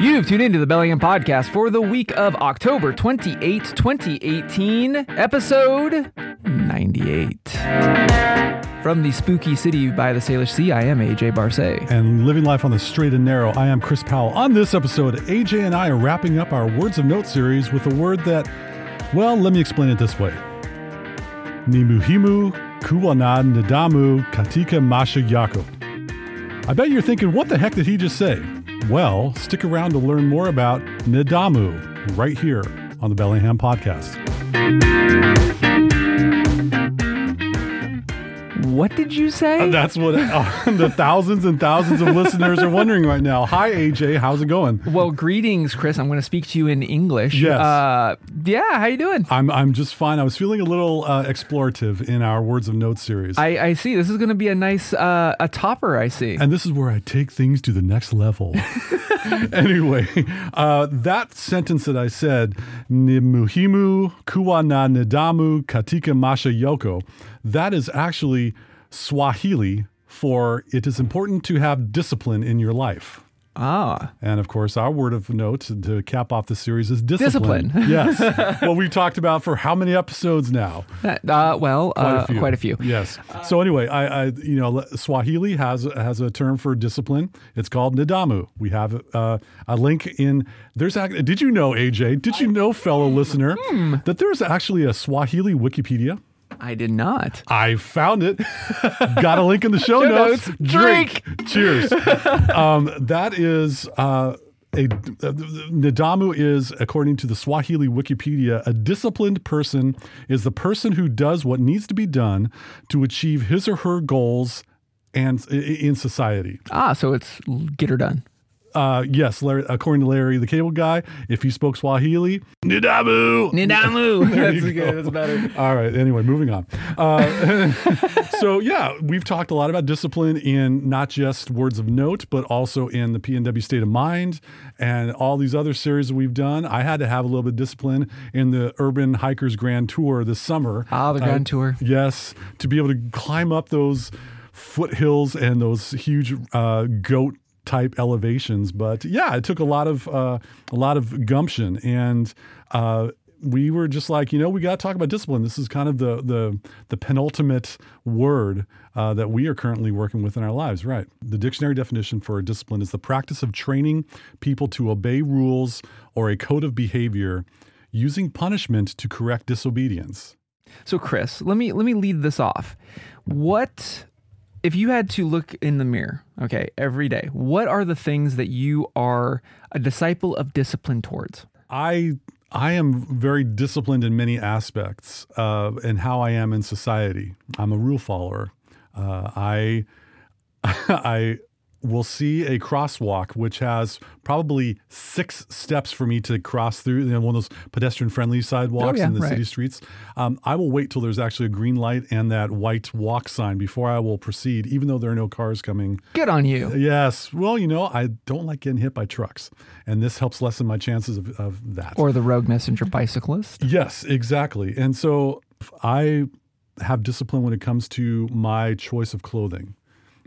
You've tuned into the Bellingham Podcast for the week of October 28, 2018, episode 98. From the spooky city by the Salish Sea, I am AJ Barsay. and living life on the straight and narrow. I am Chris Powell. On this episode, AJ and I are wrapping up our Words of Note series with a word that, well, let me explain it this way Nimuhimu Kuwanad Nidhamu Katika Masha Yako. I bet you're thinking, what the heck did he just say? Well, stick around to learn more about Nidhamu right here on the Bellingham Podcast. What did you say? That's what uh, the thousands and thousands of listeners are wondering right now. Hi, AJ. How's it going? well, greetings, Chris. I'm going to speak to you in English. Yes. Uh, yeah, how you doing? I'm I'm just fine. I was feeling a little uh, explorative in our Words of Note series. I, I see. This is going to be a nice uh, a topper. I see. and this is where I take things to the next level. anyway, uh, that sentence that I said, Nimuhimu kuwana nidhamu katika masha yoko, that is actually Swahili for it is important to have discipline in your life. Ah, And of course, our word of note to cap off the series is discipline. Discipline. yes. well, we've talked about for how many episodes now? uh, well, Quite uh, a few. quite a few. Yes. So anyway, I, I you know Swahili has has a term for discipline. It's called nidhamu. We have uh, a link in there's did you know AJ? Did you know fellow listener Hmm. that there's actually a Swahili Wikipedia? I did not. I found it. Got a link in the show, Show notes. notes. Drink. Cheers. um, that is uh, a uh, Nidhamu is, according to the Swahili Wikipedia, a disciplined person is the person who does what needs to be done to achieve his or her goals and in society. Ah, so it's get her done. Uh, yes, Larry, according to Larry the Cable Guy, if he spoke Swahili, Nidhamu. Nidhamu. That's good. go. That's better. All right. Anyway, moving on. Uh, so yeah, we've talked a lot about discipline in not just words of note, but also in the PNW State of Mind and all these other series that we've done. I had to have a little bit of discipline in the Urban Hikers Grand Tour this summer. Ah, the Grand Tour. Yes, to be able to climb up those foothills and those huge uh, goat type elevations. But yeah, it took a lot of uh, a lot of gumption, and uh, we were just like, you know, we got to talk about discipline. This is kind of the the the penultimate word. Uh, that we are currently working with in our lives, right? The dictionary definition for discipline is the practice of training people to obey rules or a code of behavior using punishment to correct disobedience. So, Chris, let me let me lead this off. What if you had to look in the mirror, okay, every day? What are the things that you are a disciple of discipline towards? I I am very disciplined in many aspects uh, in how I am in society. I'm a rule follower. Uh, I I will see a crosswalk which has probably six steps for me to cross through. You know, one of those pedestrian friendly sidewalks Oh, yeah, in the right. city streets. Um, I will wait till there's actually a green light and that white walk sign before I will proceed, even though there are no cars coming Good on you. Yes. Well, you know, I don't like getting hit by trucks, and this helps lessen my chances of, of that. Or the rogue messenger bicyclist. yes, exactly. And so I have discipline when it comes to my choice of clothing.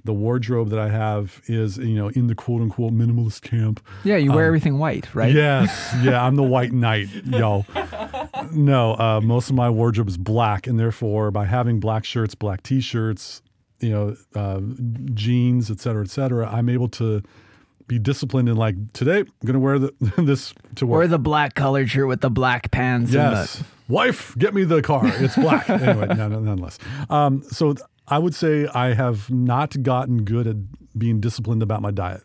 The wardrobe that I have is, you know, in the quote unquote minimalist camp. Yeah, you wear everything white, right? Yes. Yeah, I'm the white knight, yo. No, uh, most of my wardrobe is black, and therefore, by having black shirts, black t-shirts, you know, uh, jeans, et cetera, et cetera, I'm able to be disciplined in like today. I'm gonna wear the, this to work. Or the black colored shirt with the black pants. Yes. And Wife, get me the car. It's black. anyway, no, no, nonetheless. Um, so th- I would say I have not gotten good at being disciplined about my diet.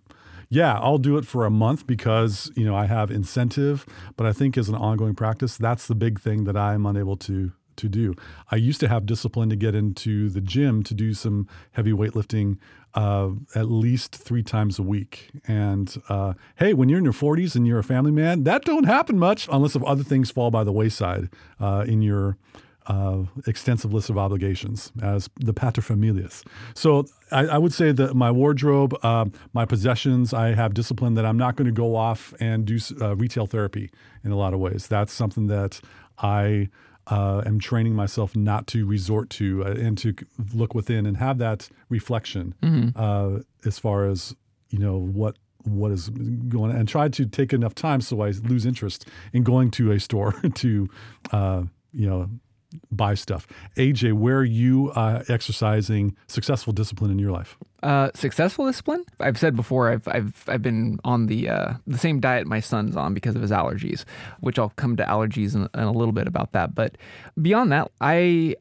Yeah, I'll do it for a month because, you know, I have incentive, but I think as an ongoing practice, that's the big thing that I'm unable to to do. I used to have discipline to get into the gym to do some heavy weightlifting uh, at least three times a week. And uh, hey, when you're in your 40s and you're a family man, that don't happen much unless if other things fall by the wayside uh, in your uh, extensive list of obligations as the paterfamilias. So I, I would say that my wardrobe, uh, my possessions, I have discipline that I'm not going to go off and do uh, retail therapy in a lot of ways. That's something that I uh, am training myself not to resort to uh, and to look within and have that reflection uh, as far as you know what what is going on and try to take enough time so I lose interest in going to a store to, uh, you know, buy stuff. AJ, where are you uh, exercising successful discipline in your life? Uh, successful discipline. I've said before. I've I've I've been on the uh, the same diet my son's on because of his allergies, which I'll come to allergies in, in a little bit about that. But beyond that, I.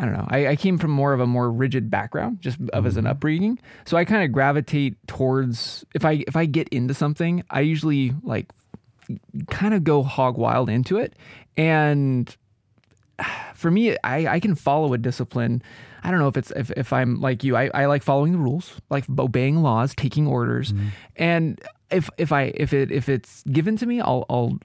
I don't know. I, I, came from more of a more rigid background, just of as an mm-hmm. upbringing. So I kind of gravitate towards if I if I get into something, I usually like kind of go hog wild into it. And for me, I, I can follow a discipline. I don't know if it's if, if I'm like you. I, I like following the rules, like obeying laws, taking orders, mm-hmm. and if if I if it if it's given to me, I'll I'll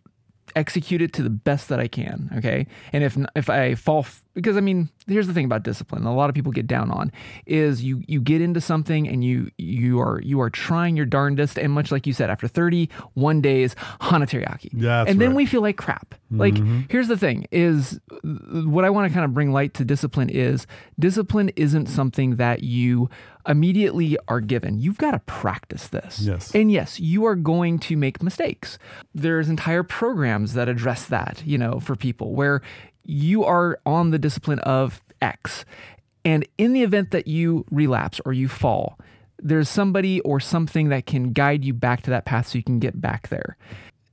execute it to the best that I can. Okay. And if if I fall, f- because I mean, here's the thing about discipline. A lot of people get down on is you you get into something and you you are you are trying your darndest, and much like you said, after 31 days, hana teriyaki. Yeah. And then right. we feel like crap. Like mm-hmm. here's the thing: is what I want to kind of bring light to discipline is discipline isn't something that you immediately are given. You've got to practice this. Yes. And yes, you are going to make mistakes. There's entire programs that address that, you know, for people where you are on the discipline of X. And in the event that you relapse or you fall, there's somebody or something that can guide you back to that path so you can get back there.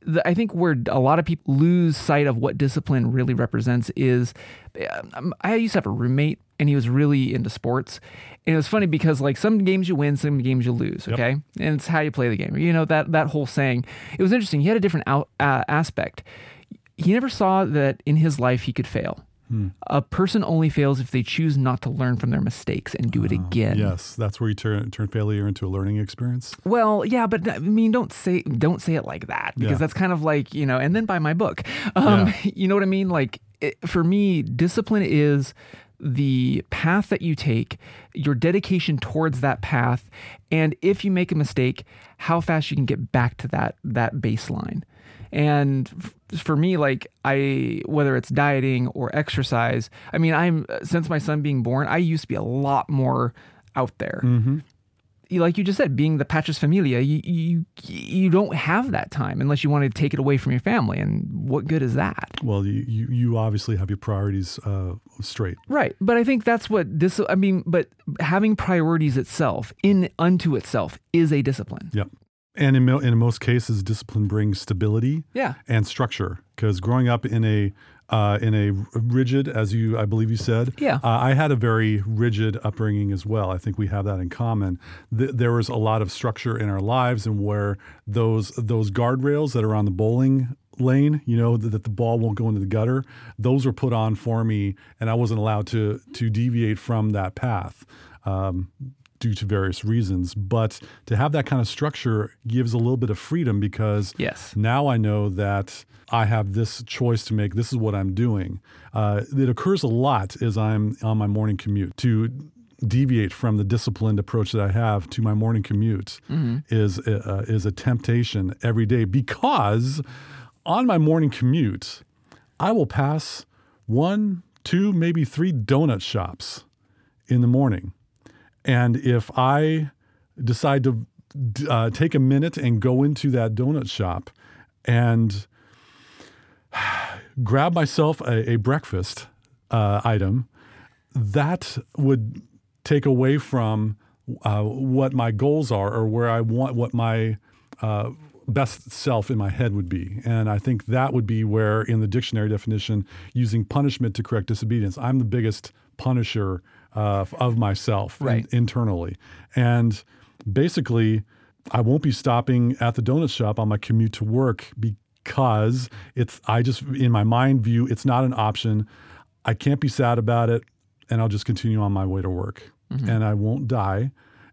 The, I think where a lot of people lose sight of what discipline really represents is um, I used to have a roommate and he was really into sports. And it was funny because like some games you win, some games you lose. Okay, yep. and it's how you play the game. You know that that whole saying. It was interesting. He had a different out, uh, aspect. He never saw that in his life he could fail. Hmm. A person only fails if they choose not to learn from their mistakes and do it ah, again. Yes, that's where you turn turn failure into a learning experience. Well, yeah, but I mean, don't say don't say it like that because yeah. that's kind of like you know. And then buy my book. Um, yeah. You know what I mean? Like it, for me, discipline is the path that you take, your dedication towards that path, and if you make a mistake, how fast you can get back to that that baseline. And for me, like I, whether it's dieting or exercise, I mean, I'm since my son being born, I used to be a lot more out there. Mm-hmm like you just said, being the paterfamilias, you, you you don't have that time unless you want to take it away from your family. And what good is that? Well, you you obviously have your priorities uh, straight, right? But I think that's what this. I mean, but having priorities itself in unto itself is a discipline. Yep. And in, in most cases, discipline brings stability yeah. and structure. Because growing up in a uh, in a rigid, as you I believe you said, yeah, uh, I had a very rigid upbringing as well. I think we have that in common. Th- there was a lot of structure in our lives, and where those those guardrails that are on the bowling lane, you know, that, that the ball won't go into the gutter, those were put on for me, and I wasn't allowed to to deviate from that path. Um, due to various reasons. But to have that kind of structure gives a little bit of freedom because yes. now I know that I have this choice to make. This is what I'm doing. Uh, it occurs a lot as I'm on my morning commute to deviate from the disciplined approach that I have to my morning commute mm-hmm. is uh, is a temptation every day because on my morning commute I will pass one, two, maybe three donut shops in the morning. And if I decide to uh, take a minute and go into that donut shop and grab myself a, a breakfast uh, item, that would take away from uh, what my goals are or where I want what my uh, best self in my head would be. And I think that would be where, in the dictionary definition, using punishment to correct disobedience, I'm the biggest punisher uh, of myself right. in, internally. And basically, I won't be stopping at the donut shop on my commute to work because it's, I just, in my mind view, it's not an option. I can't be sad about it. And I'll just continue on my way to work. Mm-hmm. And I won't die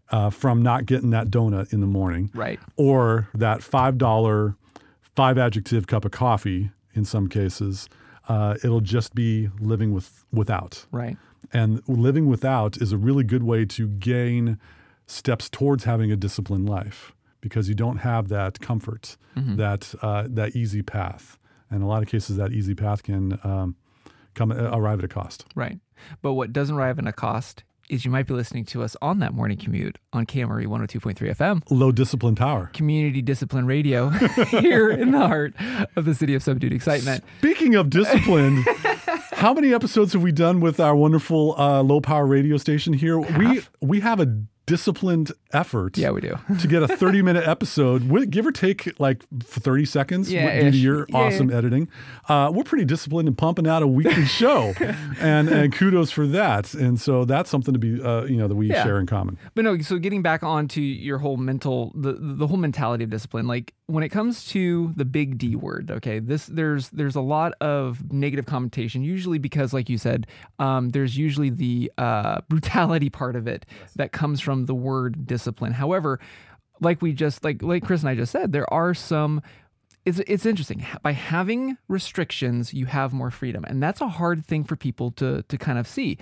uh, from not getting that donut in the morning. Right. Or that $5, five adjective cup of coffee in some cases. Uh, it'll just be living with without. Right. And living without is a really good way to gain steps towards having a disciplined life because you don't have that comfort, mm-hmm. that uh, that easy path. And a lot of cases, that easy path can um, come uh, arrive at a cost. Right. But what doesn't arrive at a cost is you might be listening to us on that morning commute on KMRE 102.3 FM, Low discipline power. community discipline radio, here in the heart of the city of subdued excitement. Speaking of discipline, how many episodes have we done with our wonderful uh, low power radio station here? We we have a disciplined effort. Yeah, we do. to get a 30 minute episode, wi- give or take like 30 seconds Yeah, due to your Yeah, awesome editing. Uh, we're pretty disciplined in pumping out a weekly show, and and kudos for that. And so that's something to be uh, you know that we Yeah. share in common. But no, so getting back onto your whole mental, the the whole mentality of discipline, like when it comes to the big D word, okay, this there's there's a lot of negative connotation, usually because, like you said, um, there's usually the uh, brutality part of it that comes from the word discipline. However, like we just like like Chris and I just said, there are some it's it's interesting by having restrictions you have more freedom and that's a hard thing for people to to kind of see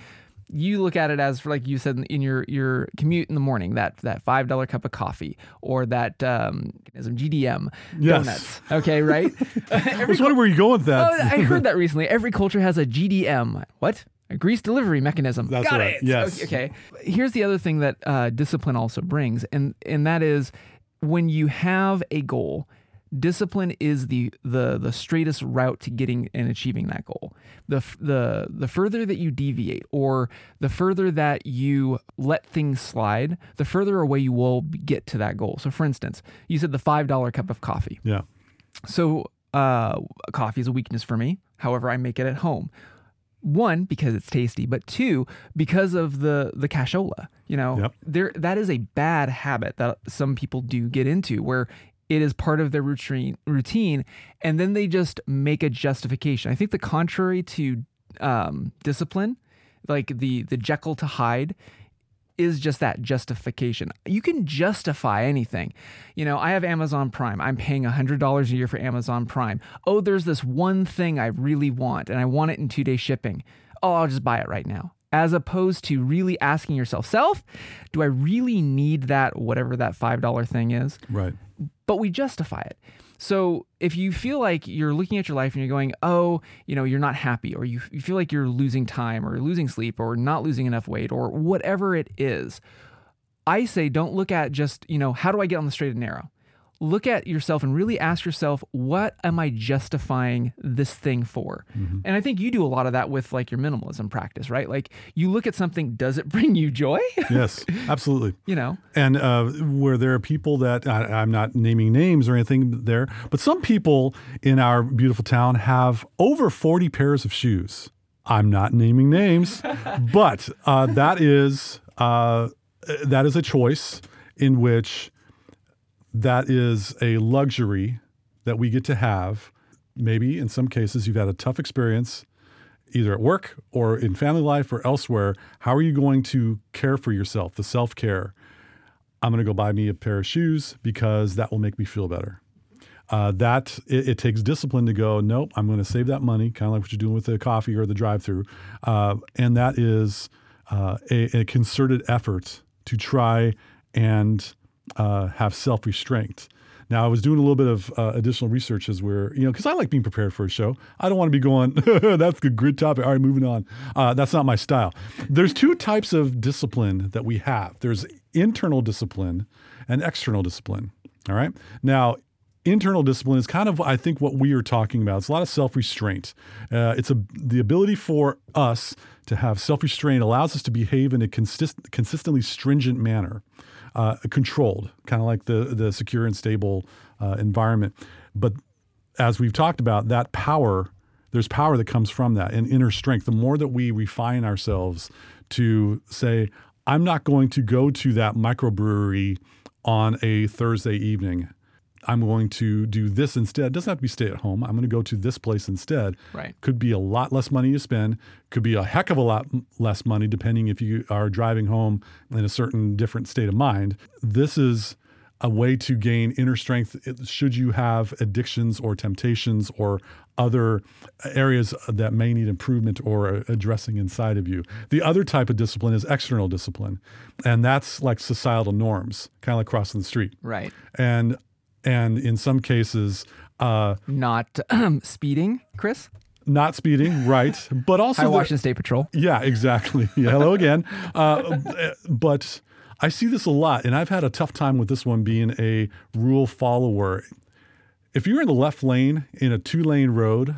you look at it as for like you said in your your commute in the morning that that five dollar cup of coffee or that um some GDM Yes. donuts okay right I was wondering where you going with that. Oh, I heard that recently. Every culture has a GDM. What? A grease delivery mechanism. That's Got right. it. Yes. Okay. Here's the other thing that uh, discipline also brings, and and that is when you have a goal. Discipline is the the the straightest route to getting and achieving that goal. The the the further that you deviate, or the further that you let things slide, the further away you will get to that goal. So, for instance, you said the five dollar cup of coffee. yeah. So, uh, coffee is a weakness for me. However, I make it at home. One, because it's tasty, but two, because of the the cashola. You know, Yep. there that is a bad habit that some people do get into, where it is part of their routine routine, and then they just make a justification. I think the contrary to um, discipline, like the the Jekyll to Hyde, is just that justification. You can justify anything. You know, I have Amazon Prime. I'm paying $100 a year for Amazon Prime. Oh, there's this one thing I really want and I want it in two day shipping. Oh, I'll just buy it right now. As opposed to really asking yourself, self, do I really need that, whatever that $5 thing is? Right. but we justify it. So if you feel like you're looking at your life and you're going, oh, you know, you're not happy, or you, you feel like you're losing time, or losing sleep, or not losing enough weight, or whatever it is, I say don't look at just, you know, how do I get on the straight and narrow? Look at yourself and really ask yourself, what am I justifying this thing for? And I think you do a lot of that with like your minimalism practice, right? Like you look at something, does it bring you joy? Yes. Absolutely. you know, And uh, where there are people that I, I'm not naming names or anything there, but some people in our beautiful town have over 40 pairs of shoes. I'm not naming names, but uh, that is uh, that is a choice in which that is a luxury that we get to have. Maybe in some cases you've had a tough experience either at work or in family life or elsewhere. How are you going to care for yourself, the self care? I'm going to go buy me a pair of shoes because that will make me feel better. Uh, that it, it takes discipline to go. Nope, I'm going to save that money, kind of like what you're doing with the coffee or the drive-through, uh, and that is uh, a, a concerted effort to try and uh, have self-restraint. Now, I was doing a little bit of uh, additional research as we're, you know, because I like being prepared for a show. I don't want to be going, that's a good topic. All right, moving on. Uh, that's not my style. There's two types of discipline that we have there's internal discipline and external discipline. All right. Now, internal discipline is kind of, I think, what we are talking about. It's a lot of self restraint. Uh, it's a, the ability for us to have self restraint allows us to behave in a consist, consistently stringent manner uh, controlled, kind of like the the secure and stable uh, environment. But as we've talked about, that power, there's power that comes from that and inner strength. The more that we refine ourselves to say, I'm not going to go to that microbrewery on a Thursday evening. I'm going to do this instead. It doesn't have to be stay at home. I'm going to go to this place instead. Right. Could be a lot less money to spend. Could be a heck of a lot less money depending if you are driving home in a certain different state of mind. This is a way to gain inner strength eh, should you have addictions or temptations or other eh, areas eh, that may need improvement or addressing inside of you. The other type of discipline is external discipline, and that's like societal norms, kind of like crossing the street. right? And and in some cases, uh, Not speeding, Chris. not speeding, right? But also, Hi, Washington State Patrol. yeah, exactly. Yeah, hello again. Uh, but I see this a lot, and I've had a tough time with this one being a rule follower. If you're in the left lane in a two lane road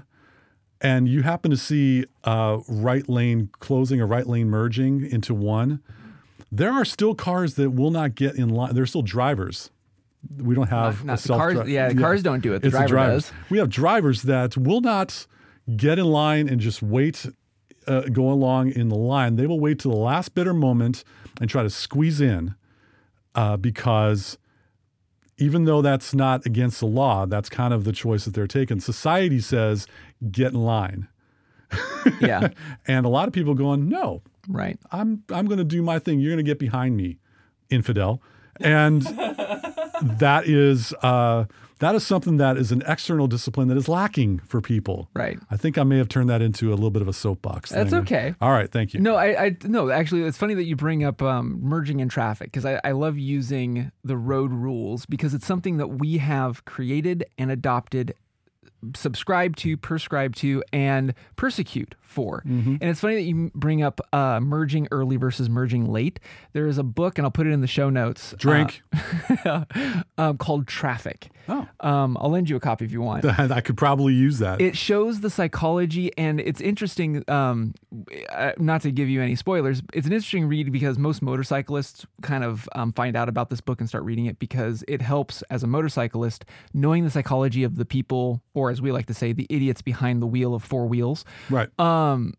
and you happen to see a right lane closing or right lane merging into one, there are still cars that will not get in line. There are still drivers. We don't have Not a the cars. Yeah, the cars don't do it. The driver drivers. does. We have drivers that will not get in line and just wait, uh, go along in the line. They will wait to the last bitter moment and try to squeeze in uh, because even though that's not against the law, that's kind of the choice that they're taking. Society says, get in line. Yeah, And a lot of people going, no, right. I'm I'm going to do my thing. You're going to get behind me, infidel. And that is uh, that is something that is an external discipline that is lacking for people. Right. I think I may have turned that into a little bit of a soapbox. That's thing. okay. All right, thank you. No, I, I no. Actually, it's funny that you bring up um, merging in traffic because I, I love using the road rules because it's something that we have created and adopted, subscribe to, prescribe to, and persecute for. And it's funny that you bring up uh, merging early versus merging late. There is a book, and I'll put it in the show notes. Drink. uh, um, called Traffic. Oh. Um, I'll lend you a copy if you want I could probably use that. it shows the psychology and it's interesting um, uh, not to give you any spoilers it's an interesting read because most motorcyclists kind of um, find out about this book and start reading it because it helps as a motorcyclist knowing the psychology of the people or as we like to say the idiots behind the wheel of four wheels right. um,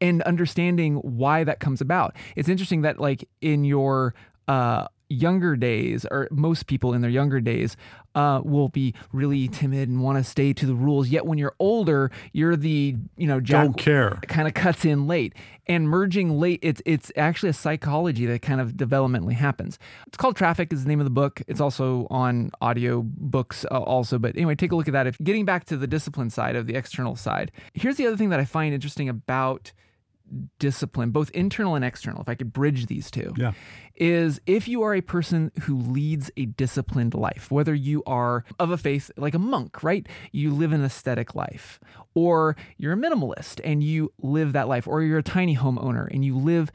and understanding why that comes about. It's interesting that like in your uh, younger days, or most people in their younger days, uh, will be really timid and want to stay to the rules. Yet when you're older, you're the you know jack Don't care. kind of cuts in late. And merging late it's it's actually a psychology that kind of developmentally happens. It's called traffic is the name of the book. It's also on audio books uh, also. But anyway take a look at that. If getting back to the discipline side of the external side here's the other thing that i find interesting about discipline both internal and external if i could bridge these two Yeah. is if you are a person who leads a disciplined life, whether you are of a faith like a monk, right? You live an aesthetic life, or you're a minimalist and you live that life, or you're a tiny home owner and you live.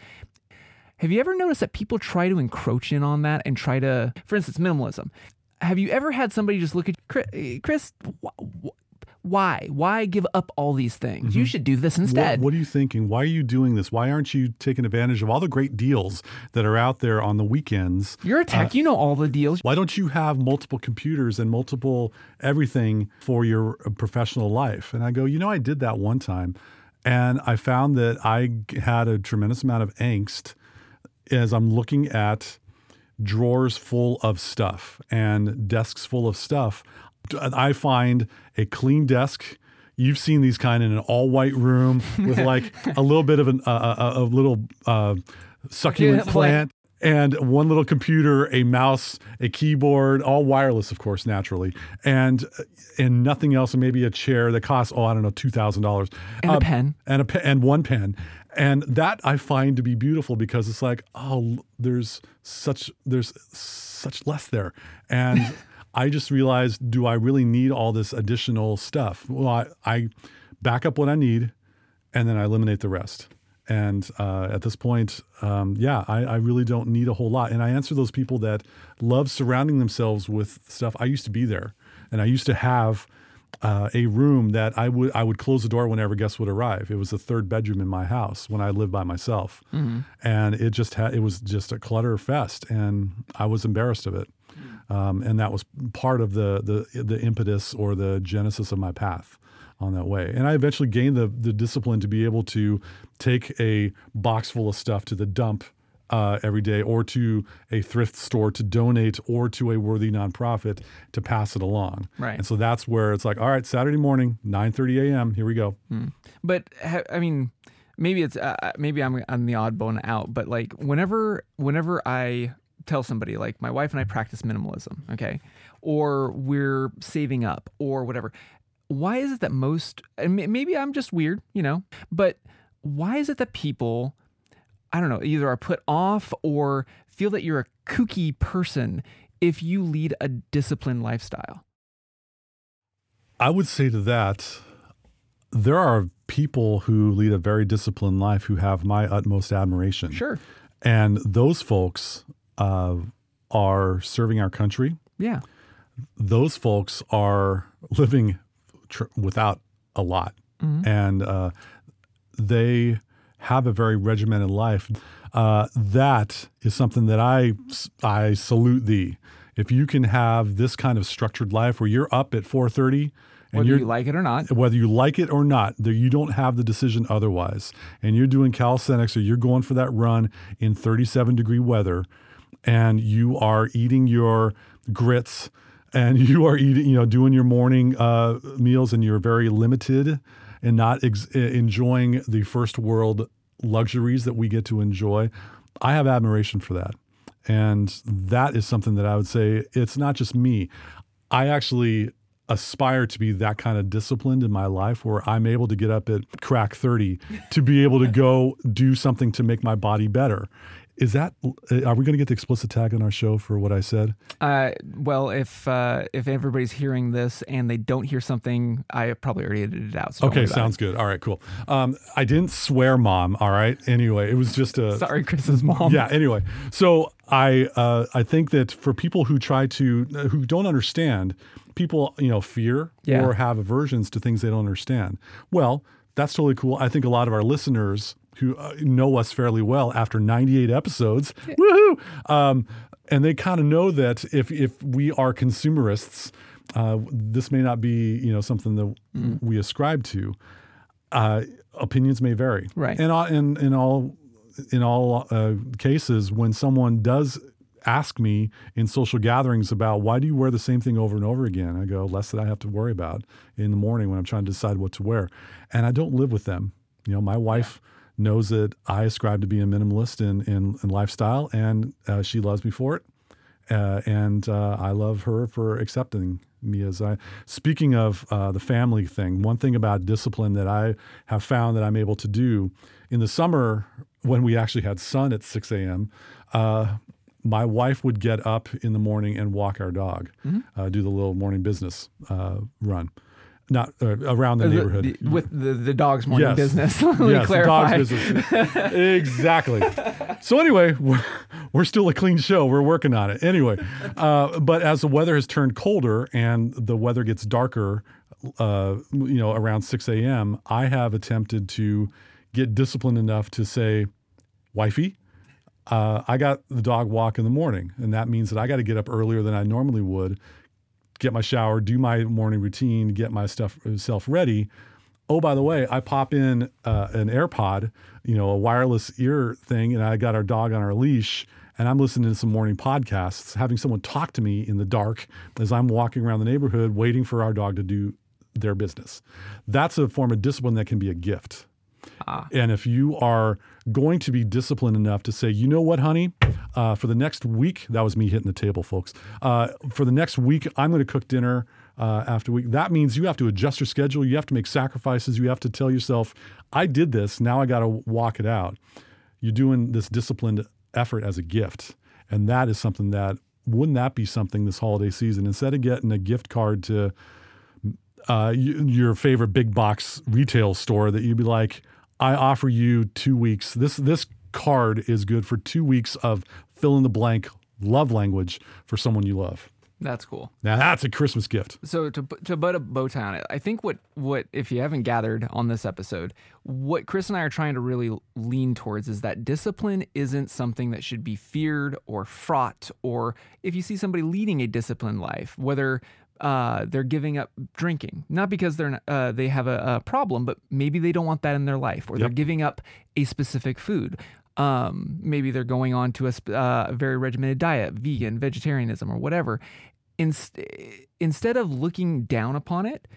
Have you ever noticed that people try to encroach in on that and try to, for instance, minimalism? Have you ever had somebody just look at eh, Chris? Chris why? Why give up all these things? You should do this instead. what are you thinking? Why are you doing this? Why aren't you taking advantage of all the great deals that are out there on the weekends? You're a tech. you know all the deals. Why don't you have multiple computers and multiple everything for your uh, professional life? And I go, you know, I did that one time. And I found that I had a tremendous amount of angst as I'm looking at drawers full of stuff and desks full of stuff. I find a clean desk. You've seen these kind in an all white room with like a little bit of an, uh, a, a little uh, succulent Yeah, plant and one little computer, a mouse, a keyboard, all wireless, of course, naturally, and and nothing else, and maybe a chair that costs oh I don't know two thousand dollars, And a pen. and a pen, and one pen, and that I find to be beautiful because it's like oh there's such there's such less there, and I just realized do I really need all this additional stuff? Well, I, I back up what I need, and then I eliminate the rest. And uh, at this point, um, yeah, I, I really don't need a whole lot. And I answer those people that love surrounding themselves with stuff. I used to be there, and I used to have uh, a room that I would I would close the door whenever guests would arrive. It was the third bedroom in my house when I lived by myself, and it just had it was just a clutter fest, and I was embarrassed of it. Um, and that was part of the the the impetus or the genesis of my path on that way. And I eventually gained the the discipline to be able to take a box full of stuff to the dump uh, every day, or to a thrift store to donate, or to a worthy nonprofit to pass it along. Right. And so that's where it's like, all right, Saturday morning, nine thirty a.m. Here we go. But ha- I mean, maybe it's uh, maybe I'm I'm the bone out, but like whenever whenever I tell somebody like my wife and I practice minimalism, okay, or we're saving up or whatever, why is it that most and maybe I'm just weird, you know, but why is it that people I don't know, either are put off or feel that you're a kooky person if you lead a disciplined lifestyle? I would say to that, there are people who lead a very disciplined life who have my utmost admiration. Sure. And those folks uh, are serving our country. Yeah. Those folks are living tr- without a lot. And uh, they have a very regimented life. Uh, that is something that I, I salute thee. If you can have this kind of structured life where you're up at 4:30 and Whether you like it or not. whether you like it or not, you don't have the decision otherwise. And you're doing calisthenics or you're going for that run in 37 degree weather, and you are eating your grits and you are eating, you know, doing your morning uh, meals, and you're very limited and not ex- enjoying the first world luxuries that we get to enjoy. I have admiration for that. And that is something that I would say it's not just me. I actually aspire to be that kind of disciplined in my life where I'm able to get up at crack 30 to be able to go do something to make my body better. Is that are we going to get the explicit tag on our show for what I said? Uh, well, if uh, if everybody's hearing this and they don't hear something, I probably already edited it out. So Okay, sounds good. All right, cool. Um, I didn't swear, mom. All right. Anyway, it was just a. Sorry, Chris's mom. yeah anyway so i uh, i think that for people who try to who don't understand people you know fear Yeah. or have aversions to things they don't understand well that's totally cool i think a lot of our listeners who uh, know us fairly well after 98 episodes woohoo um, and they kind of know that if if we are consumerists uh, this may not be you know something that Mm. we ascribe to uh, opinions may vary Right. and all- in in all in all uh, cases, when someone does ask me in social gatherings about why do you wear the same thing over and over again, I go, less that I have to worry about in the morning when I'm trying to decide what to wear. And I don't live with them. You know, my wife knows that I ascribe to being a minimalist in, in, in lifestyle, and uh, she loves me for it. Uh, and uh, I love her for accepting me as I. Speaking of uh, the family thing, one thing about discipline that I have found that I'm able to do in the summer when we actually had sun at 6 a.m., uh, my wife would get up in the morning and walk our dog, uh, do the little morning business uh, run, not uh, around the The- neighborhood. the- with the, the dog's morning Yes. business. Let me yes, the clarify. dog's business. exactly. So anyway, we're, we're still a clean show. We're working on it. Anyway, uh, but as the weather has turned colder and the weather gets darker, uh, you know, around 6 a.m., I have attempted to get disciplined enough to say, wifey, uh, I got the dog walk in the morning. And that means that I got to get up earlier than I normally would, get my shower, do my morning routine, get my stuff self ready. Oh, by the way, I pop in uh, an AirPod, you know, a wireless ear thing, and I got our dog on our leash, and I'm listening to some morning podcasts, having someone talk to me in the dark as I'm walking around the neighborhood, waiting for our dog to do their business. That's a form of discipline that can be a gift. And if you are going to be disciplined enough to say, you know what, honey, uh, for the next week, that was me hitting the table, folks. Uh, for the next week, I'm going to cook dinner uh, after week. That means you have to adjust your schedule. You have to make sacrifices. You have to tell yourself, I did this. Now I got to walk it out. You're doing this disciplined effort as a gift. And that is something that, wouldn't that be something this holiday season? Instead of getting a gift card to, uh, your favorite big box retail store that you'd be like, I offer you two weeks. This this card is good for two weeks of fill in the blank love language for someone you love. That's cool. Now that's a Christmas gift. So to put- to put a bow tie on it, I think what what if you haven't gathered on this episode, what Chris and I are trying to really lean towards is that discipline isn't something that should be feared or fraught. Or if you see somebody leading a disciplined life, whether uh, they're giving up drinking, not because they're not, uh, they have a, a problem, but maybe they don't want that in their life, or they're giving up a specific food. Um, maybe they're going on to a sp- uh, very regimented diet, vegan, vegetarianism, or whatever. Inst- instead of looking down upon it,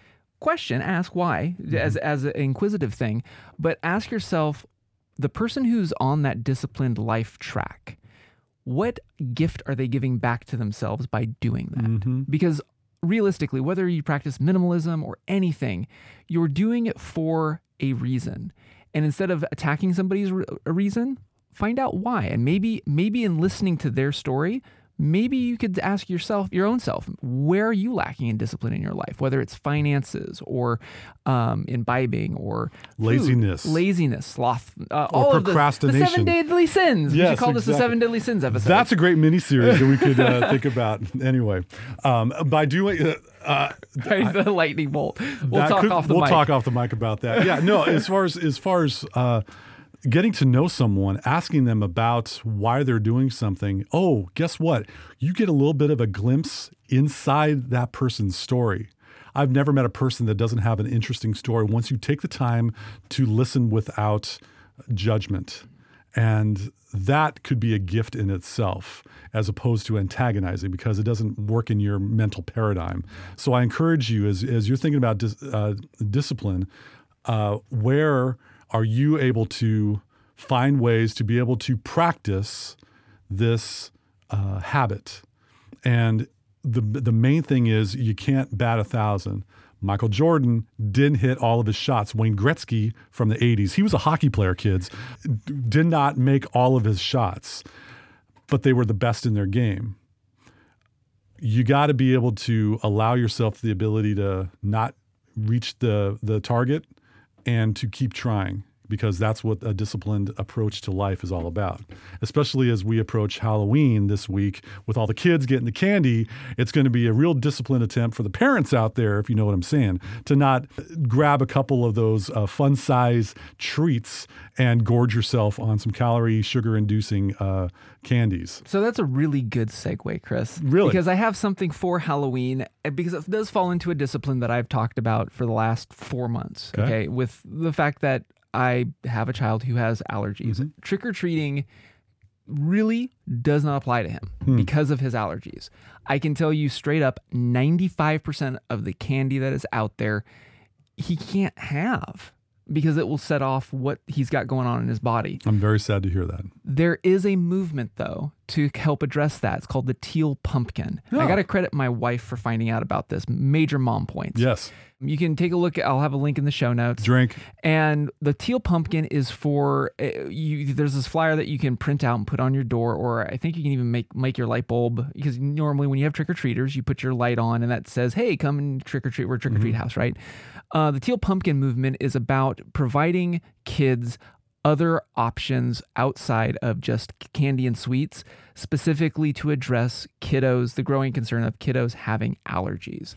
question, ask why, as as an inquisitive thing, but ask yourself, the person who's on that disciplined life track, what gift are they giving back to themselves by doing that? Because realistically, whether you practice minimalism or anything, you're doing it for a reason. And instead of attacking somebody's re- reason, find out why. And maybe maybe in listening to their story, maybe you could ask yourself, your own self, where are you lacking in discipline in your life? Whether it's finances or um, imbibing or food, Laziness. laziness, sloth, uh, Or all of the, the procrastination. seven deadly sins. we should call this the seven deadly sins episode. That's a great mini series that we could uh, think about. Anyway, um, by doing uh, uh, the lightning bolt. We'll talk could- off the we'll mic. talk off the mic about that. Yeah, no. As far as as far as uh, getting to know someone, asking them about why they're doing something. Oh, guess what? You get a little bit of a glimpse inside that person's story. I've never met a person that doesn't have an interesting story once you take the time to listen without judgment. And that could be a gift in itself as opposed to antagonizing because it doesn't work in your mental paradigm. So I encourage you as, as you're thinking about dis, uh, discipline, uh, where are you able to find ways to be able to practice this uh, habit? And the the main thing is you can't bat a thousand. Michael Jordan didn't hit all of his shots. Wayne Gretzky from the 80s, he was a hockey player, kids, did not make all of his shots, but they were the best in their game. You got to be able to allow yourself the ability to not reach the the target and to keep trying because that's what a disciplined approach to life is all about. Especially as we approach Halloween this week with all the kids getting the candy, it's going to be a real disciplined attempt for the parents out there, if you know what I'm saying, to not grab a couple of those uh, fun size treats and gorge yourself on some calorie, sugar inducing uh, candies. So that's a really good segue, Chris. Really? Because I have something for Halloween, because it does fall into a discipline that I've talked about for the last four months. Okay. Okay. With the fact that I have a child who has allergies. Mm-hmm. Trick or treating really does not apply to him Hmm. because of his allergies. I can tell you straight up 95% of the candy that is out there, he can't have because it will set off what he's got going on in his body. I'm very sad to hear that. There is a movement, though, to help address that. It's called the teal pumpkin. I Oh. got to credit my wife for finding out about this. Major mom points. Yes. You can take a look. I'll have a link in the show notes. Drink. And the teal pumpkin is for uh, you. There's this flyer that you can print out and put on your door, or I think you can even make make your light bulb because normally when you have trick or treaters, you put your light on and that says, "Hey, come and trick or treat." We're trick or treat house, right? Uh, the teal pumpkin movement is about providing kids other options outside of just candy and sweets, specifically to address kiddos, the growing concern of kiddos having allergies.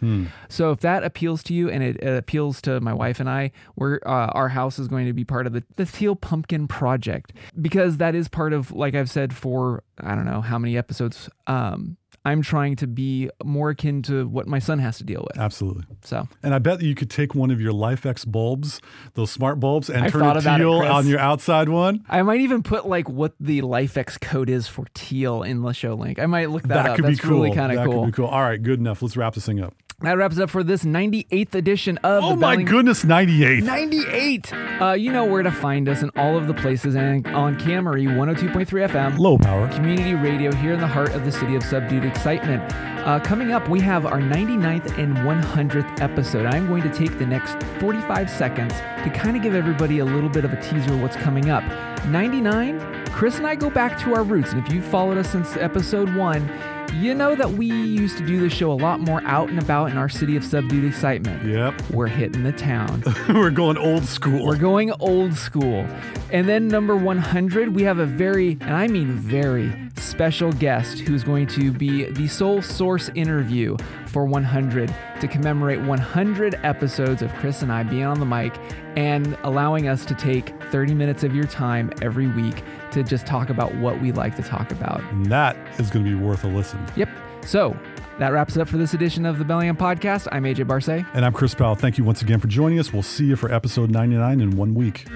So if that appeals to you and it, it appeals to my wife and I, we're uh, our house is going to be part of the, the Teal Pumpkin Project because that is part of, like I've said for I don't know how many episodes. Um, I'm trying to be more akin to what my son has to deal with. Absolutely. So And I bet that you could take one of your LIFX bulbs, those smart bulbs, and I've turn it about it, teal on your outside one. I might even put like what the LIFX code is for teal in the show link. I might look that, That, up. could That's be cool. really kind of that cool. could be cool. All right, good enough. Let's wrap this thing up. That wraps it up for this 98th edition of Oh my goodness, 98. 98. Uh, you know where to find us in all of the places and on KMRE 102.3 FM. Low power. Community radio here in the heart of the city of subdued excitement. Uh, coming up, we have our 99th and 100th episode. I'm going to take the next 45 seconds to kind of give everybody a little bit of a teaser of what's coming up. 99, Chris and I go back to our roots. And if you've followed us since episode one, you know that we used to do this show a lot more out and about in our city of subdued excitement. Yep. We're hitting the town. We're going old school. We're going old school. And then number 100, we have a very, and I mean very, special guest who's going to be the sole source interview for 100 to commemorate 100 episodes of Chris and I being on the mic and allowing us to take 30 minutes of your time every week to just talk about what we like to talk about. and that is going to be worth a listen. Yep. So that wraps it up for this edition of the Bellingham Podcast. I'm AJ Barce. And I'm Chris Powell. Thank you once again for joining us. We'll see you for episode 99 in one week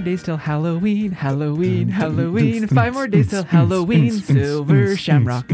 more days till Halloween, Halloween, mm, mm, Halloween. Mm, Five more days till Halloween, Silver Shamrock.